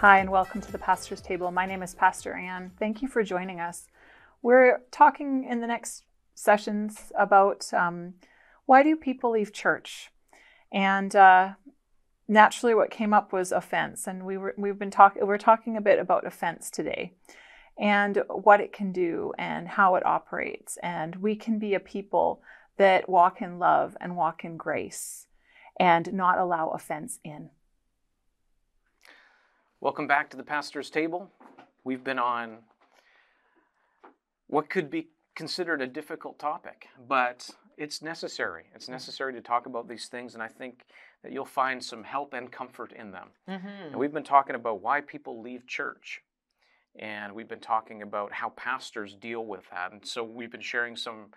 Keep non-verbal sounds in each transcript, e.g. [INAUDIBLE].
Hi, and welcome to the Pastor's Table. My name is Pastor Anne. Thank you for joining us. We're talking in the next sessions about um, why do people leave church, and uh, naturally, what came up was offense, and we were we've been talking we're talking a bit about offense today, and what it can do, and how it operates, and we can be a people that walk in love and walk in grace, and not allow offense in. Welcome back to the Pastor's Table. We've been on what could be considered a difficult topic, but it's necessary. It's Mm-hmm. necessary to talk about these things, and I think that you'll find some help and comfort in them. Mm-hmm. And we've been talking about why people leave church, and we've been talking about how pastors deal with that. And so we've been sharing some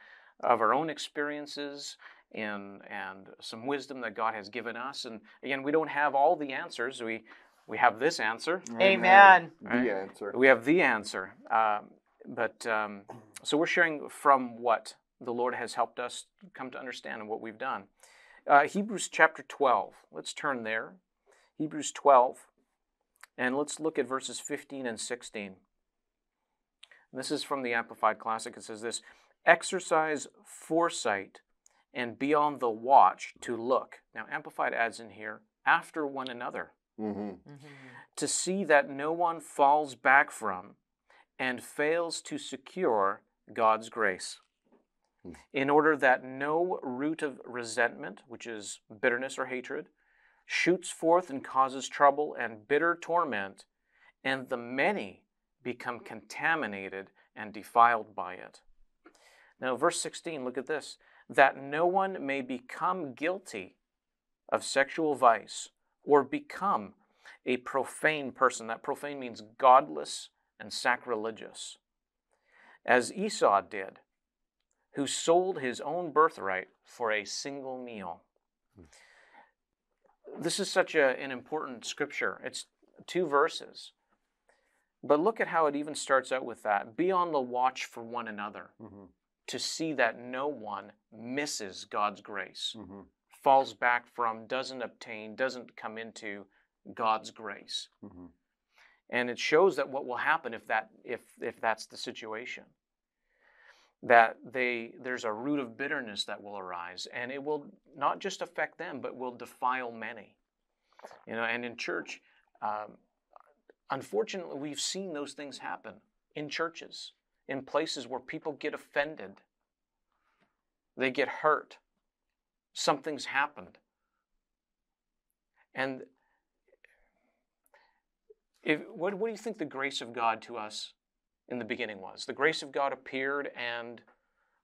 of our own experiences and and some wisdom that God has given us. And again, we don't have all the answers. We we have this answer. Amen. Right. The answer. We have the answer. Um, but um, so we're sharing from what the Lord has helped us come to understand and what we've done. Uh, Hebrews chapter 12. Let's turn there. Hebrews 12. And let's look at verses 15 and 16. This is from the Amplified Classic. It says this Exercise foresight and be on the watch to look. Now, Amplified adds in here, after one another Mm-hmm. Mm-hmm. to see that no one falls back from and fails to secure God's grace, Hmm. in order that no root of resentment, which is bitterness or hatred, shoots forth and causes trouble and bitter torment, and the many become contaminated and defiled by it. Now, verse 16, look at this that no one may become guilty of sexual vice or become a profane person. That profane means godless and sacrilegious, as Esau did, who sold his own birthright for a single meal. This is such a, an important scripture. It's two verses. But look at how it even starts out with that. Be on the watch for one another Mm-hmm. to see that no one misses God's grace Mm-hmm. Falls back from, doesn't obtain, doesn't come into God's grace. Mm-hmm. And it shows that what will happen if that if if that's the situation. That they there's a root of bitterness that will arise, and it will not just affect them, but will defile many. You know, and in church, um, unfortunately, we've seen those things happen in churches, in places where people get offended, they get hurt, something's happened, and if, what, what do you think the grace of God to us in the beginning was? The grace of God appeared, and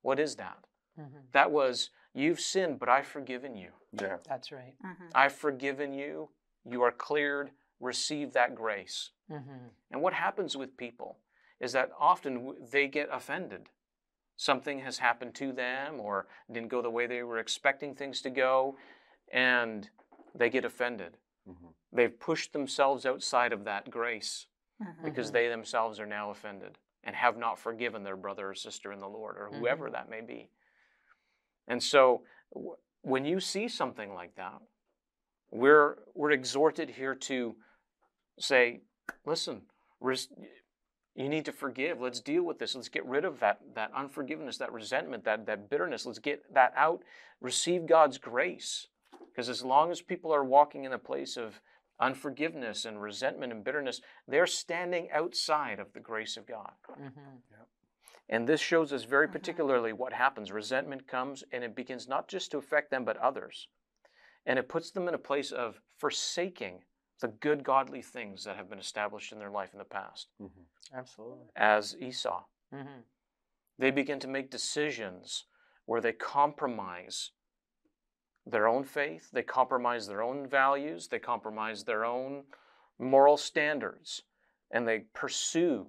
what is that? Mm-hmm. That was, you've sinned, but I've forgiven you. Yeah. That's right. I've forgiven you. You are cleared. Receive that grace. Mm-hmm. And what happens with people is that often they get offended. Something has happened to them or didn't go the way they were expecting things to go, and they get offended. Mm-hmm. They've pushed themselves outside of that grace because Mhm. they themselves are now offended and have not forgiven their brother or sister in the Lord or whoever Mhm. that may be. And so w- when you see something like that, we're, we're exhorted here to say, listen, res- you need to forgive. Let's deal with this. Let's get rid of that, that unforgiveness, that resentment, that, that bitterness. Let's get that out. Receive God's grace. Because as long as people are walking in a place of unforgiveness and resentment and bitterness, they're standing outside of the grace of God. Mm-hmm. And this shows us very Mhm. particularly what happens. Resentment comes and it begins not just to affect them, but others. And it puts them in a place of forsaking the good, godly things that have been established in their life in the past, Mm-hmm. Absolutely. as Esau. Mm-hmm. They begin to make decisions where they compromise their own faith, they compromise their own values, they compromise their own moral standards, and they pursue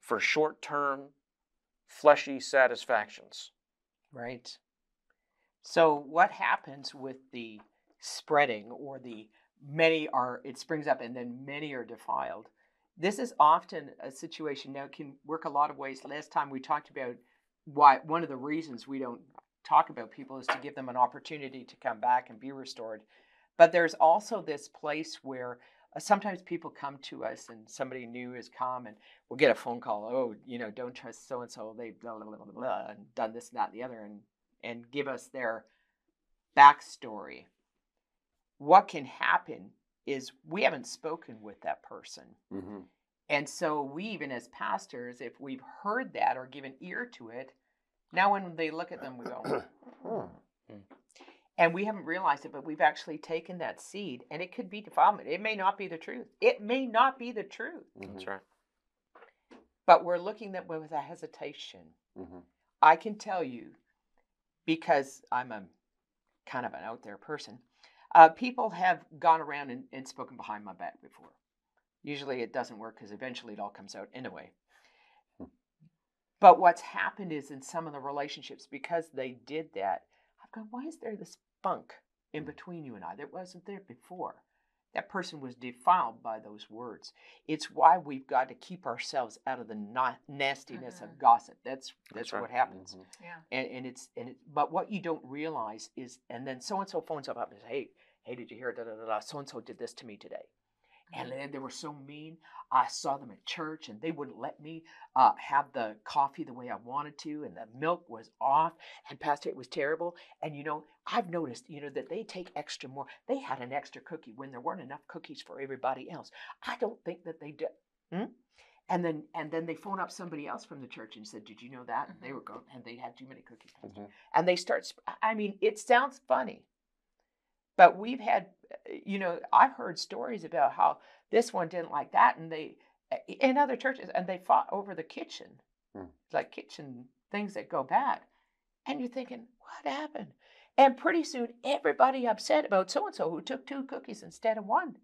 for short term, fleshy satisfactions. Right. So what happens with the spreading or the many are it springs up and then many are defiled? This is often a situation now it can work a lot of ways. Last time we talked about why one of the reasons we don't talk about people is to give them an opportunity to come back and be restored. But there's also this place where uh, sometimes people come to us and somebody new has come and we'll get a phone call. Oh, you know, don't trust so and so. They blah, blah, blah, blah, and done this, and that, and the other, and and give us their backstory. What can happen is we haven't spoken with that person. Mm-hmm. And so we, even as pastors, if we've heard that or given ear to it, now when they look at them, we go, Oh. [COUGHS] and we haven't realized it, but we've actually taken that seed, and it could be defilement. It may not be the truth. It may not be the truth, That's right. but we're looking at with a hesitation. Mm-hmm. I can tell you, because I'm a kind of an out there person, uh, people have gone around and, and spoken behind my back before. Usually it doesn't work because eventually it all comes out anyway. Hmm. But what's happened is in some of the relationships, because they did that, I've gone, why is there this funk in between you and I that wasn't there before? That person was defiled by those words. It's why we've got to keep ourselves out of the na- nastiness Mhm. of gossip. That's that's, That's right. what happens Mm-hmm. Yeah. and, and it's and it, but what you don't realize is and then so and so phones up and says hey hey did you hear da da da da so and so did this to me today and then they were so mean i saw them at church and they wouldn't let me uh, have the coffee the way i wanted to and the milk was off and pastor it was terrible and you know i've noticed you know that they take extra more they had an extra cookie when there weren't enough cookies for everybody else i don't think that they did hmm? and then and then they phone up somebody else from the church and said did you know that and they Mhm. were going and they had too many cookies Mhm. and they start sp- i mean it sounds funny but we've had uh, you know i've heard stories about how this one didn't like that and they uh, in other churches and they fought over the kitchen. Hmm. like kitchen things that go bad. And you're thinking what happened? And pretty soon everybody upset about so and so who took two cookies instead of one.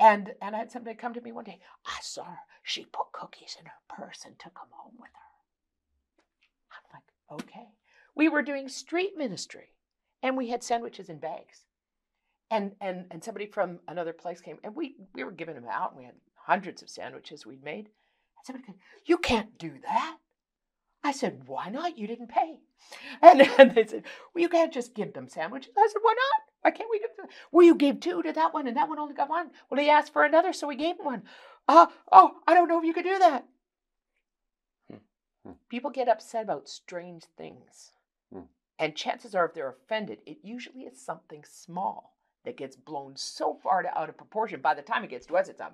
And and i had somebody come to me one day i saw her. She put cookies in her purse and took them home with her. I'm like okay. We were doing street ministry and we had sandwiches in bags. And and and somebody from another place came and we we were giving them out and we had hundreds of sandwiches we'd made. And somebody said you can't do that. I said why not? You didn't pay. [LAUGHS] And, and they said well you can't just give them sandwiches. I said why not? Why can't we give them well you gave two to that one and that one only got one. Well he asked for another so we gave him one. Uh, oh i don't know if you could do that. Hmm. Hmm. people get upset about strange things. And chances are if they're offended it usually is something small that gets blown so far to, out of proportion by the time it gets to us it's a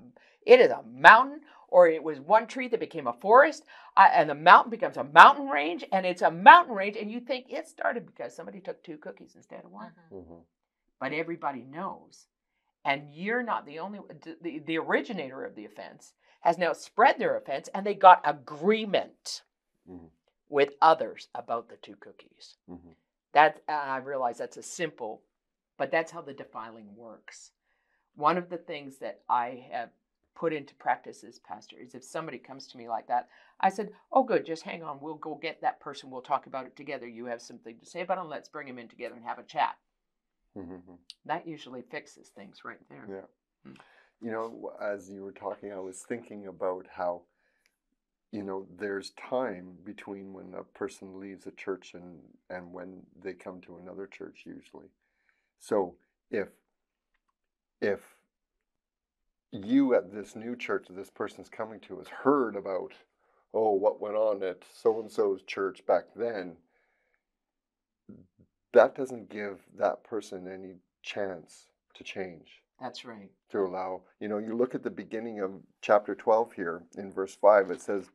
it is a mountain or it was one tree that became a forest uh, and the mountain becomes a mountain range and it's a mountain range and you think it started because somebody took two cookies instead of one Mm-hmm. but everybody knows and you're not the only the, the originator of the offense has now spread their offense and they got agreement Mhm. With others about the two cookies Mm-hmm. that uh, i realize that's a simple but that's how the defiling works one of the things that i have put into practice as pastor is if somebody comes to me like that i said oh good just hang on we'll go get that person we'll talk about it together you have something to say about them let's bring him in together and have a chat Mm-hmm. that usually fixes things right there Yeah. Mm. You know, as you were talking, I was thinking about how, you know, there's time between when a person leaves a church and, and when they come to another church, usually. So if, if you at this new church that this person's coming to has heard about, oh, what went on at so and so's church back then, that doesn't give that person any chance to change That's right. to allow you know you look at the beginning of chapter 12 here in verse 5 it says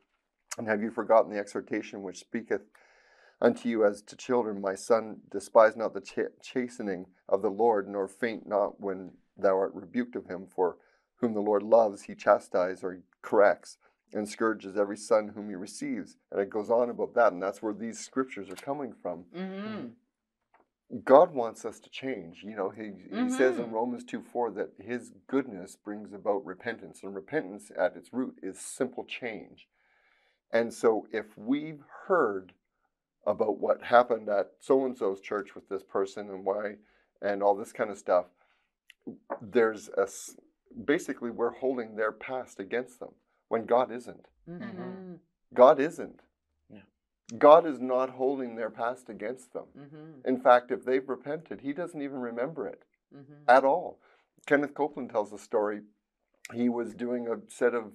and have you forgotten the exhortation which speaketh unto you as to children my son despise not the ch- chastening of the lord nor faint not when thou art rebuked of him for whom the lord loves he chastises or corrects and scourges every son whom he receives and it goes on about that and that's where these scriptures are coming from Mm-hmm. God wants us to change. You know, he, he says in Mhm. Romans 2 4 that his goodness brings about repentance, and repentance at its root is simple change. And so, if we've heard about what happened at so and so's church with this person and why, and all this kind of stuff, there's a basically we're holding their past against them when God isn't. Mm-hmm. God isn't. Yeah. God is not holding their past against them. Mm-hmm. In fact, if they've repented, he doesn't even remember it Mm-hmm. at all. Kenneth Copeland tells a story he was doing a set of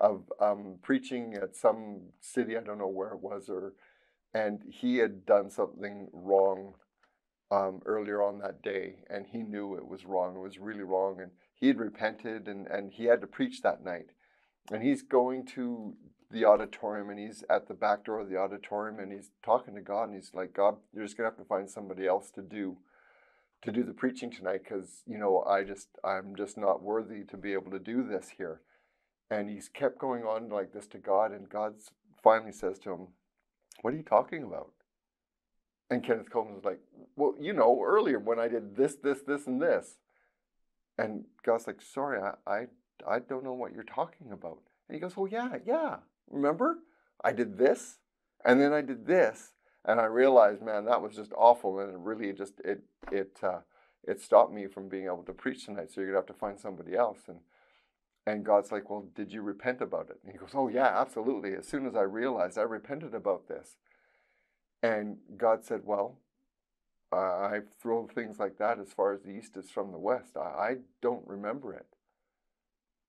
of um, preaching at some city. I don't know where it was, or and he had done something wrong um, earlier on that day, and he knew it was wrong. It was really wrong, and he had repented, and and he had to preach that night. And he's going to the auditorium, and he's at the back door of the auditorium, and he's talking to God, and he's like, God, you're just gonna have to find somebody else to do to do the preaching tonight because you know I just I'm just not worthy to be able to do this here. And he's kept going on like this to God, and God finally says to him, "What are you talking about?" And Kenneth Copeland was like, "Well, you know, earlier when I did this, this, this, and this," and God's like, "Sorry, I I, I don't know what you're talking about." And he goes, "Well, yeah, yeah. Remember, I did this, and then I did this." and I realized, man, that was just awful, and it really just it it uh, it stopped me from being able to preach tonight. So you're gonna have to find somebody else. And and God's like, well, did you repent about it? And he goes, oh yeah, absolutely. As soon as I realized, I repented about this. And God said, well, uh, I throw things like that as far as the east is from the west. I, I don't remember it.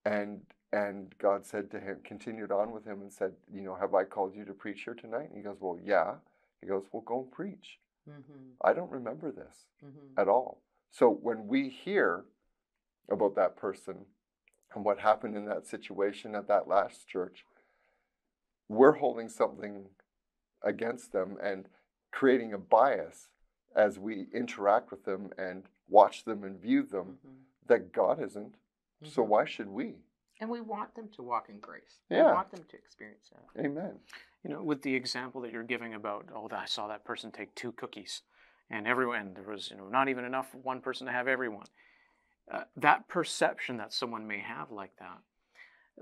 And and God said to him, continued on with him and said, you know, have I called you to preach here tonight? And he goes, well, yeah. He goes, Well, go and preach. Mm-hmm. I don't remember this mm-hmm. at all. So when we hear about that person and what happened in that situation at that last church, we're holding something against them and creating a bias as we interact with them and watch them and view them mm-hmm. that God isn't. So mm-hmm. why should we? And we want them to walk in grace. Yeah. We want them to experience that. Amen. You know, with the example that you're giving about, oh, I saw that person take two cookies, and everyone there was, you know, not even enough one person to have everyone. Uh, that perception that someone may have like that,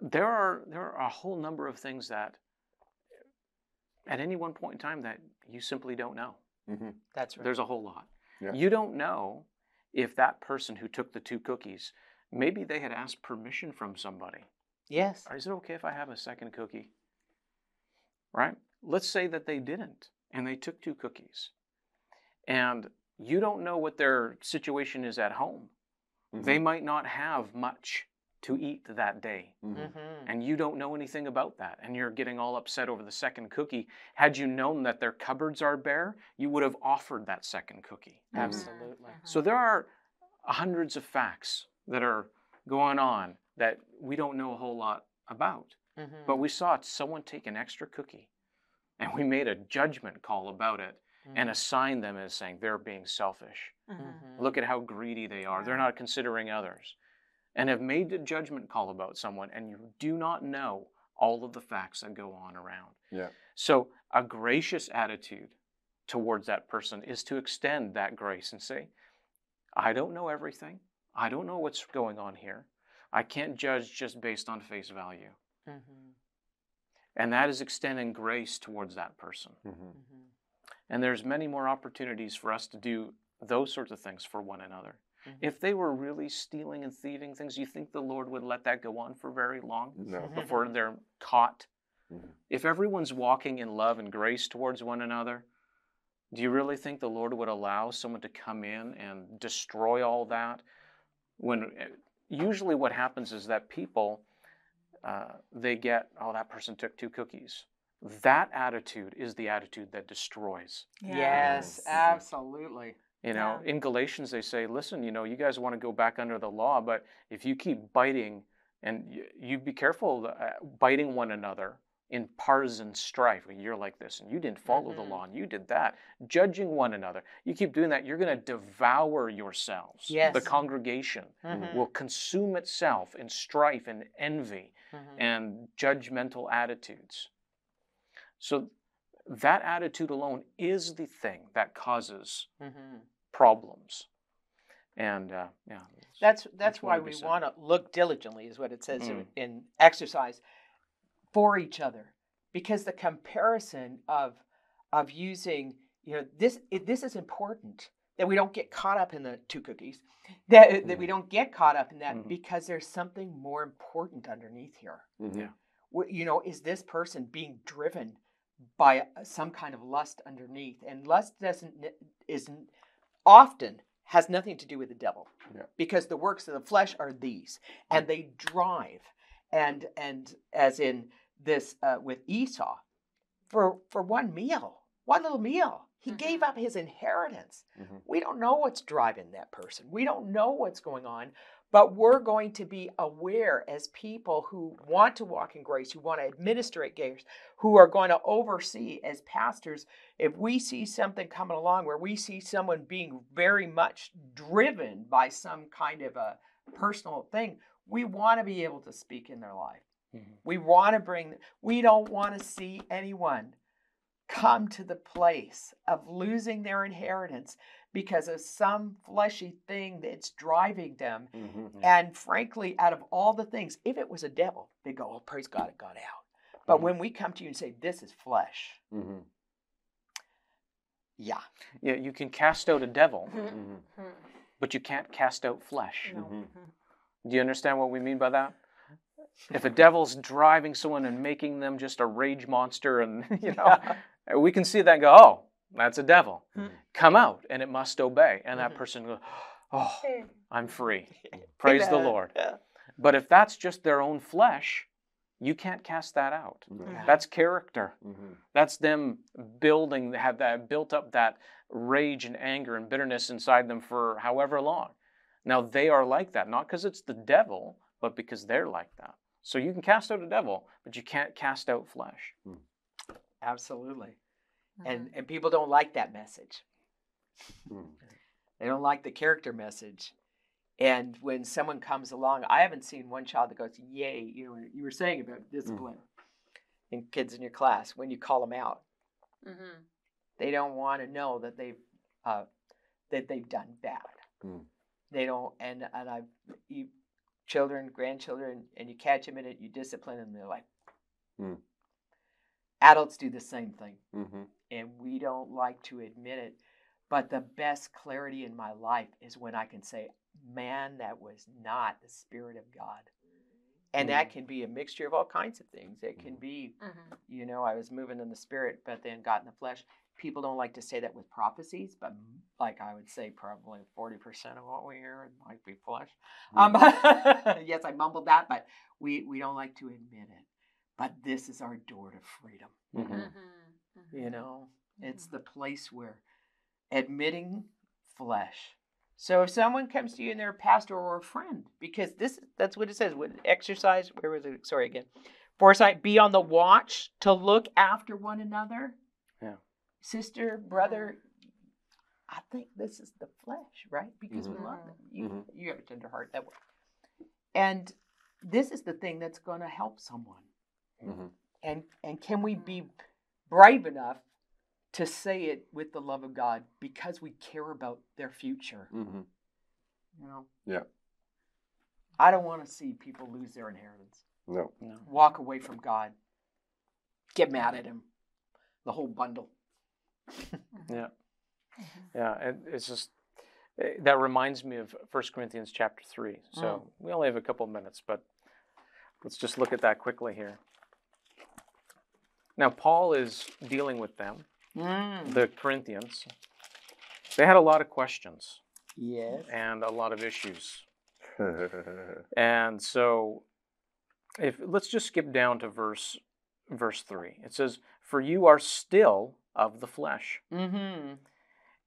there are there are a whole number of things that, at any one point in time, that you simply don't know. Mm-hmm. That's right. There's a whole lot. Yeah. You don't know if that person who took the two cookies, maybe they had asked permission from somebody. Yes. Is it okay if I have a second cookie? right? Let's say that they didn't and they took two cookies. And you don't know what their situation is at home. Mm-hmm. They might not have much to eat that day. Mm-hmm. mm-hmm. And you don't know anything about that. And you're getting all upset over the second cookie. Had you known that their cupboards are bare, you would have offered that second cookie. Mm-hmm. Absolutely. Mm-hmm. So there are hundreds of facts that are going on that we don't know a whole lot about. Mm-hmm. But we saw someone take an extra cookie and we made a judgment call about it mm-hmm. and assign them as saying they're being selfish. Mm-hmm. Look at how greedy they are. They're not considering others. And have made a judgment call about someone and you do not know all of the facts that go on around. Yeah. So a gracious attitude towards that person is to extend that grace and say, I don't know everything. I don't know what's going on here. I can't judge just based on face value. Mm-hmm. And that is extending grace towards that person. Mm-hmm. Mm-hmm. And there's many more opportunities for us to do those sorts of things for one another. Mm-hmm. If they were really stealing and thieving things, you think the Lord would let that go on for very long no. [LAUGHS] before they're caught? Mm-hmm. If everyone's walking in love and grace towards one another, do you really think the Lord would allow someone to come in and destroy all that? When eh, usually what happens is that people uh, they get, oh, that person took two cookies. That attitude is the attitude that destroys. Yes, yes absolutely. You know, yeah. in Galatians, they say, listen, you know, you guys want to go back under the law, but if you keep biting, and you, you be careful uh, biting one another, in partisan strife. You're like this, and you didn't follow mm-hmm. the law, and you did that. Judging one another. You keep doing that, you're going to devour yourselves. Yes. The congregation mm-hmm. will consume itself in strife and envy mm-hmm. and judgmental attitudes. So, that attitude alone is the thing that causes mm-hmm. problems. And uh, yeah, that's that's, why we want to look diligently, is what it says in, mm. in exercise for each other because the comparison of of using you know this it, this is important that we don't get caught up in the two cookies that mm-hmm. that we mm-hmm. don't get caught up in that mm-hmm. because there's something more important underneath here mm-hmm. yeah you know is this person being driven by some kind of lust underneath and lust doesn't isn't often has nothing to do with the devil. Yeah. Because the works of the flesh are these, and they drive, and and as in this uh, with Esau, for for one meal, one little meal, he gave up his inheritance. Mhm. We don't know what's driving that person. We don't know what's going on, but we're going to be aware as people who want to walk in grace, who want to administrate grace, who are going to oversee as pastors. If we see something coming along where we see someone being very much driven by some kind of a personal thing, we want to be able to speak in their life. Mhm. We want to bring, we don't want to see anyone come to the place of losing their inheritance because of some fleshy thing that's driving them. Mhm. And frankly, out of all the things, if it was a devil, they go, Oh, praise God, it got out. But Mhm. when we come to you and say, This is flesh, Mhm. yeah. Yeah, you can cast out a devil, Mhm. but you can't cast out flesh. No. Mhm. Do you understand what we mean by that? [LAUGHS] If a devil's driving someone and making them just a rage monster, and [LAUGHS] you know, we can see that and go, oh, that's a devil. Mhm. Come out, and it must obey. And that Mhm. person goes, oh, [LAUGHS] I'm free. Praise the Lord. Yeah. But if that's just their own flesh, you can't cast that out. Yeah. That's character. Mhm. That's them building, have that built up that rage and anger and bitterness inside them for however long. Now they are like that, not because it's the devil, but because they're like that. So you can cast out a devil, but you can't cast out flesh. Absolutely. Mm-hmm. And and people don't like that message. Mhm. They don't like the character message. And when someone comes along, I haven't seen one child that goes, "Yay!" You know, you were saying about discipline in kids in your class when you call them out, Mm-hmm. they don't want to know that they've uh, that they've done bad. Mm. They don't, and and I, you, children, grandchildren, and you catch them in it, you discipline them, they're like. Mm. Adults do the same thing Mhm. and we don't like to admit it. But the best clarity in my life is when I can say, man, that was not the Spirit of God. And that can be a mixture of all kinds of things. It can be, Mm-hmm. you know, I was moving in the Spirit, but then got in the flesh. People don't like to say that with prophecies, but like I would say, probably 40% of what we hear might be flesh. Um, [LAUGHS] yes, I mumbled that, but we, we don't like to admit it. But this is our door to freedom. Mhm. Mm-hmm. You know, it's the place where admitting flesh. So if someone comes to you and they're a pastor or a friend, because this that's what it says. What exercise? Where was it? Sorry again. Foresight. Be on the watch to look after one another. Yeah. Sister, brother. I think this is the flesh, right? Because we Mhm. love them. You Mhm. you have a tender heart that way. And this is the thing that's going to help someone Mhm. and and can we be brave enough to say it with the love of God because we care about their future Mhm. you know Yeah. I don't want to see people lose their inheritance No. No. walk away from God get mad at him the whole bundle Yeah. Yeah. It, it's just, eh, that reminds me of 1 Corinthians chapter 3. So we only have a couple minutes, but let's just look at that quickly here. Now, Paul is dealing with them, mm. the Corinthians. They had a lot of questions yes and a lot of issues. [LAUGHS] And so if let's just skip down to verse verse 3. It says, "For you are still of the flesh." mm-hmm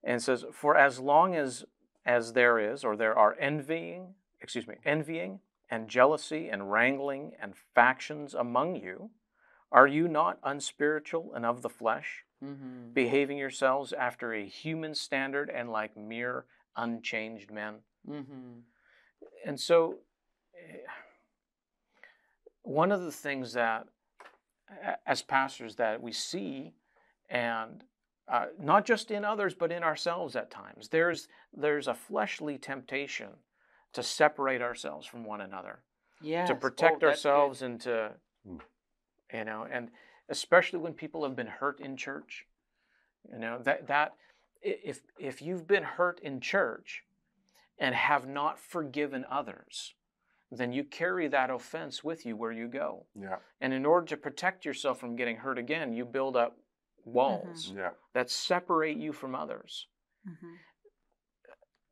And it says, "For as long as as there is or there are envying, excuse me, envying and jealousy and wrangling and factions among you, are you not unspiritual and of the flesh, mm-hmm behaving yourselves after a human standard and like mere unchanged men?" mm-hmm and so eh, one of the things that as pastors that we see and uh, not just in others but in ourselves at times there's there's a fleshly temptation to separate ourselves from one another yes to protect Oh, that's good. ourselves and to Mm. You know and especially when people have been hurt in church you know that that if if you've been hurt in church and have not forgiven others then you carry that offense with you where you go yeah. and in order to protect yourself from getting hurt again you build up walls Yeah. that separate you from others Mm-hmm.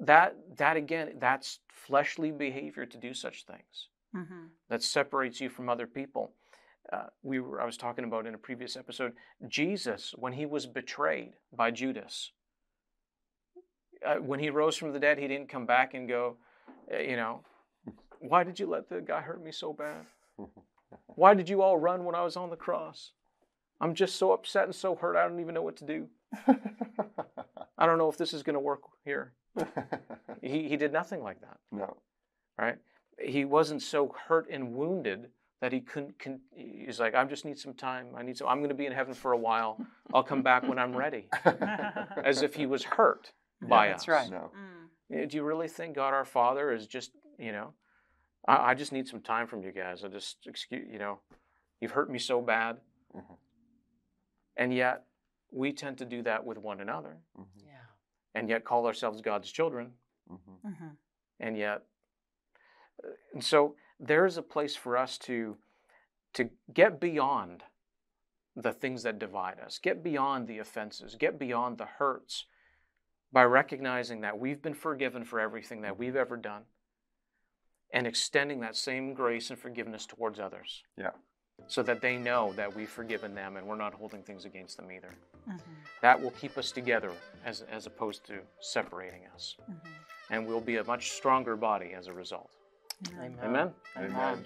that that again, that's fleshly behavior to do such things. Mm-hmm. That separates you from other people. Uh, we were I was talking about in a previous episode. Jesus, when he was betrayed by Judas, uh, when he rose from the dead, he didn't come back and go, uh, you know, why did you let the guy hurt me so bad? Why did you all run when I was on the cross? I'm just so upset and so hurt. I don't even know what to do. [LAUGHS] I don't know if this is going to work here. [LAUGHS] He, he did nothing like that, no. right? He wasn't so hurt and wounded that he couldn't. Con- he's like, I just need some time. I need some. I'm going to be in heaven for a while. I'll come back when I'm ready. [LAUGHS] As if he was hurt by that's us. right. No. Mm. Do you really think God our Father is just, you know, I, I just need some time from you guys. I just excuse, you know, you've hurt me so bad. Mhm. And yet, we tend to do that with one another, Mhm. Yeah. and yet call ourselves God's children, Mhm. Mm-hmm. and yet, uh, and so there is a place for us to to get beyond the things that divide us, get beyond the offenses, get beyond the hurts, by recognizing that we've been forgiven for everything that we've ever done, and extending that same grace and forgiveness towards others. Yeah. So that they know that we've forgiven them and we're not holding things against them either. Mm-hmm. That will keep us together as, as opposed to separating us. Mm-hmm. And we'll be a much stronger body as a result. Amen. Amen. Amen? Amen.